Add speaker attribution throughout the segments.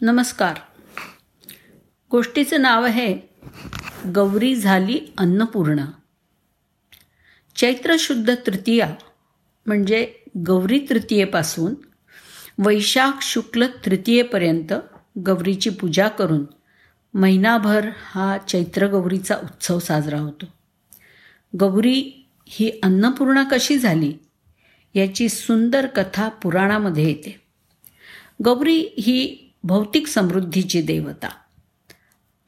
Speaker 1: नमस्कार. गोष्टीचं नाव आहे गौरी झाली अन्नपूर्णा. चैत्र शुद्ध तृतीया म्हणजे गौरी तृतीयेपासून वैशाख शुक्ल तृतीयेपर्यंत गौरीची पूजा करून महिनाभर हा चैत्र गौरीचा उत्सव साजरा होतो. गौरी ही अन्नपूर्णा कशी झाली याची सुंदर कथा पुराणामध्ये येते. गौरी ही भौतिक समृद्धीची देवता.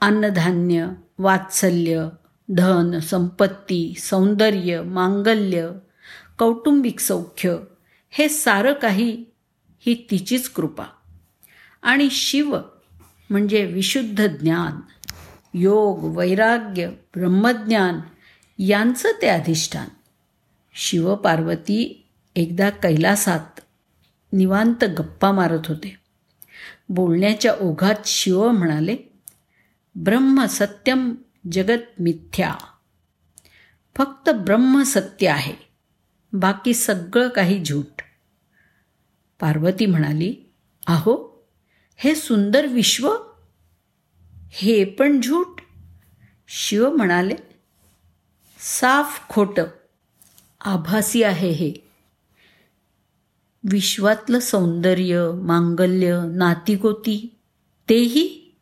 Speaker 1: अन्नधान्य वात्सल्य धन संपत्ती सौंदर्य मांगल्य कौटुंबिक सौख्य हे सारं काही ही तिचीच कृपा. आणि शिव म्हणजे विशुद्ध ज्ञान योग वैराग्य ब्रह्मज्ञान यांचं ते अधिष्ठान. शिवपार्वती एकदा कैलासात निवांत गप्पा मारत होते. बोलण्याच्या ओघात शिव म्हणाले ब्रह्म सत्यम जगत मिथ्या. फक्त ब्रह्म सत्य आहे बाकी सगळं काही झूट पार्वती म्हणाली आहो हे सुंदर विश्व हे पण झूट शिव म्हणाले साफ खोटं आभासी आहे हे. विश्वातलं सौंदर्य मांगल्य नातीगोती तेही?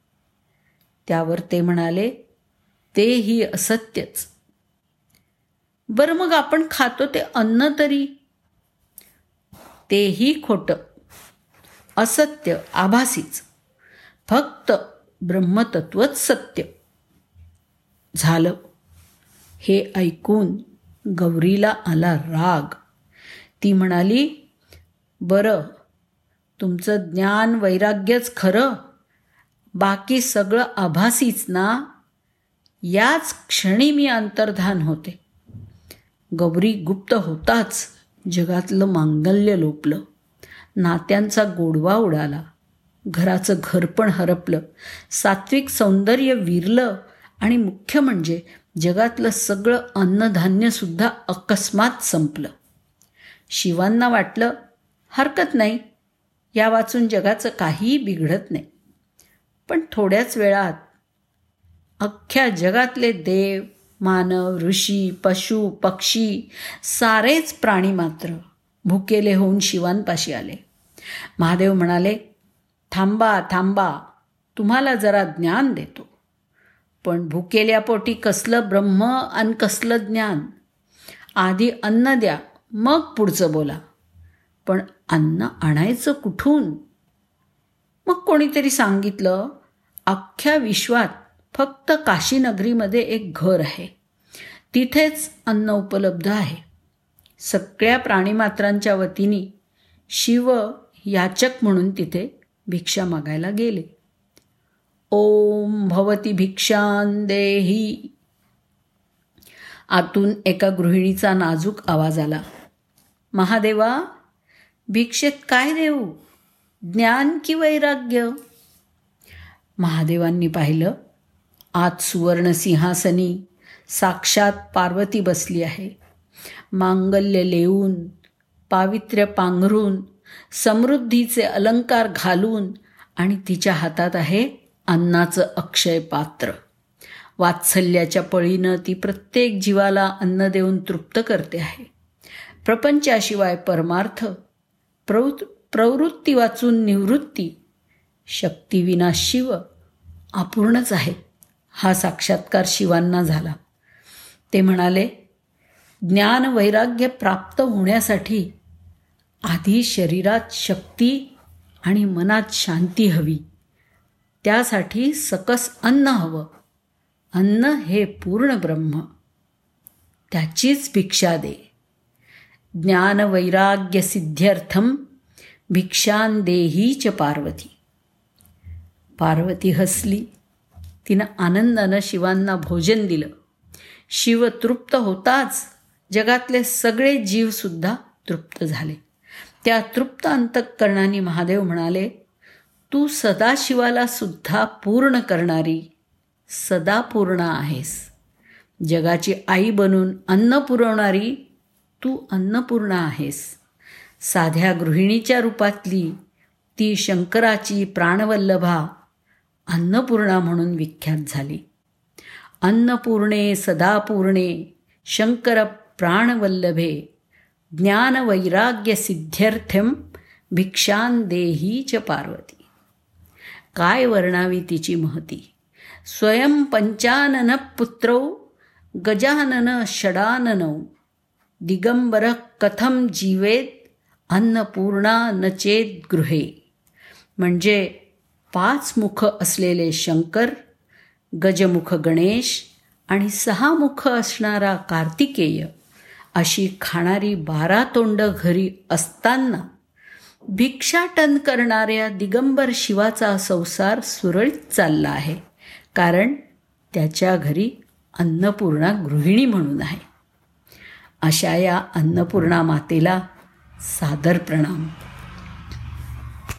Speaker 1: त्यावर ते म्हणाले तेही असत्यच. बरं मग आपण खातो ते अन्न तरी? तेही खोटं. असत्य आभासीच. फक्त ब्रह्मतत्वच सत्य. झालं. हे ऐकून गौरीला आला राग. ती म्हणाली बरं. तुमचं ज्ञान वैराग्यच खरं. बाकी सगळं आभासीच ना? याच क्षणी मी अंतर्धान होते. गौरी गुप्त होताच जगातलं मांगल्य लोपलं. नात्यांचा गोडवा उडाला. घराचं घरपण हरपलं. सात्विक सौंदर्य विरलं आणि मुख्य म्हणजे जगातलं सगळं अन्नधान्यसुद्धा अकस्मात संपलं. शिवांना वाटलं हरकत नाही. या वाचून जगाचं काहीही बिघडत नाही. पण थोड्याच वेळात अख्ख्या जगातले देव मानव ऋषी पशु पक्षी सारेच प्राणी मात्र भुकेले होऊन शिवांपाशी आले. महादेव म्हणाले थांबा थांबा तुम्हाला जरा ज्ञान देतो. पण भुकेल्या पोटी कसलं ब्रह्म आणि कसलं ज्ञान? आधी अन्न द्या मग पुढचं बोला. पण अन्न आणायचं कुठून? मग कोणीतरी सांगितलं अख्ख्या विश्वात फक्त काशीनगरीमध्ये एक घर आहे. तिथेच अन्न उपलब्ध आहे. सगळ्या प्राणीमात्रांच्या वतीने शिव याचक म्हणून तिथे भिक्षा मागायला गेले. ओम भवती भिक्षान देही. आतून एका गृहिणीचा नाजूक आवाज आला. महादेवा भिक्षेत काय देऊ? ज्ञान की वैराग्य? महादेवांनी पाहिलं आत सुवर्ण सिंहासनी साक्षात पार्वती बसली आहे. मांगल्य लेऊन पावित्र्य पांघरून समृद्धीचे अलंकार घालून आणि तिच्या हातात आहे अन्नाचं अक्षय पात्र वात्सल्याच्या पळीनं ती प्रत्येक जीवाला अन्न देऊन तृप्त करते आहे. प्रपंचाशिवाय परमार्थ प्रवृ प्रवृत्ती वाचून निवृत्ती शक्तीविना शिव अपूर्णच आहे. हा साक्षात्कार शिवांना झाला. ते म्हणाले ज्ञान वैराग्य प्राप्त होण्यासाठी आधी शरीरात शक्ती आणि मनात शांती हवी. त्यासाठी सकस अन्न हवं. अन्न हे पूर्ण ब्रह्म. त्याचीच भिक्षा दे. ज्ञानवैराग्यसिद्ध्यर्थं भिक्षां देही च पार्वती. पार्वती हसली. तिनं आनंदानं शिवांना भोजन दिलं. शिव तृप्त होताच जगातले सगळे जीवसुद्धा तृप्त झाले. त्या तृप्त अंतकरणाने महादेव म्हणाले तू सदाशिवाला सुद्धा पूर्ण करणारी सदा पूर्ण आहेस. जगाची आई बनून अन्न पुरवणारी तू अन्नपूर्णा आहेस. साध्या गृहिणीच्या रूपातली ती शंकराची प्राणवल्लभा अन्नपूर्णा म्हणून विख्यात झाली. अन्नपूर्णे सदापूर्णे शंकर प्राणवल्लभे ज्ञानवैराग्यसिद्ध्यर्थ्यम भिक्षान देही च पार्वती. काय वर्णावी तिची महती? स्वयं पंचानन पुत्रौ गजानन षडाननौ दिगंबर कथम जीवेत? अन्नपूर्णा नचेत गृहे. म्हणजे पाच मुख असलेले शंकर गजमुख गणेश आणि सहा मुख असणारा कार्तिकेय अशी खाणारी बारा तोंड घरी असताना भिक्षाटन करणाऱ्या दिगंबर शिवाचा संसार सुरळीत चालला आहे. कारण त्याच्या घरी अन्नपूर्णा गृहिणी म्हणून आहे. अशा या अन्नपूर्णा मातेला सादर प्रणाम.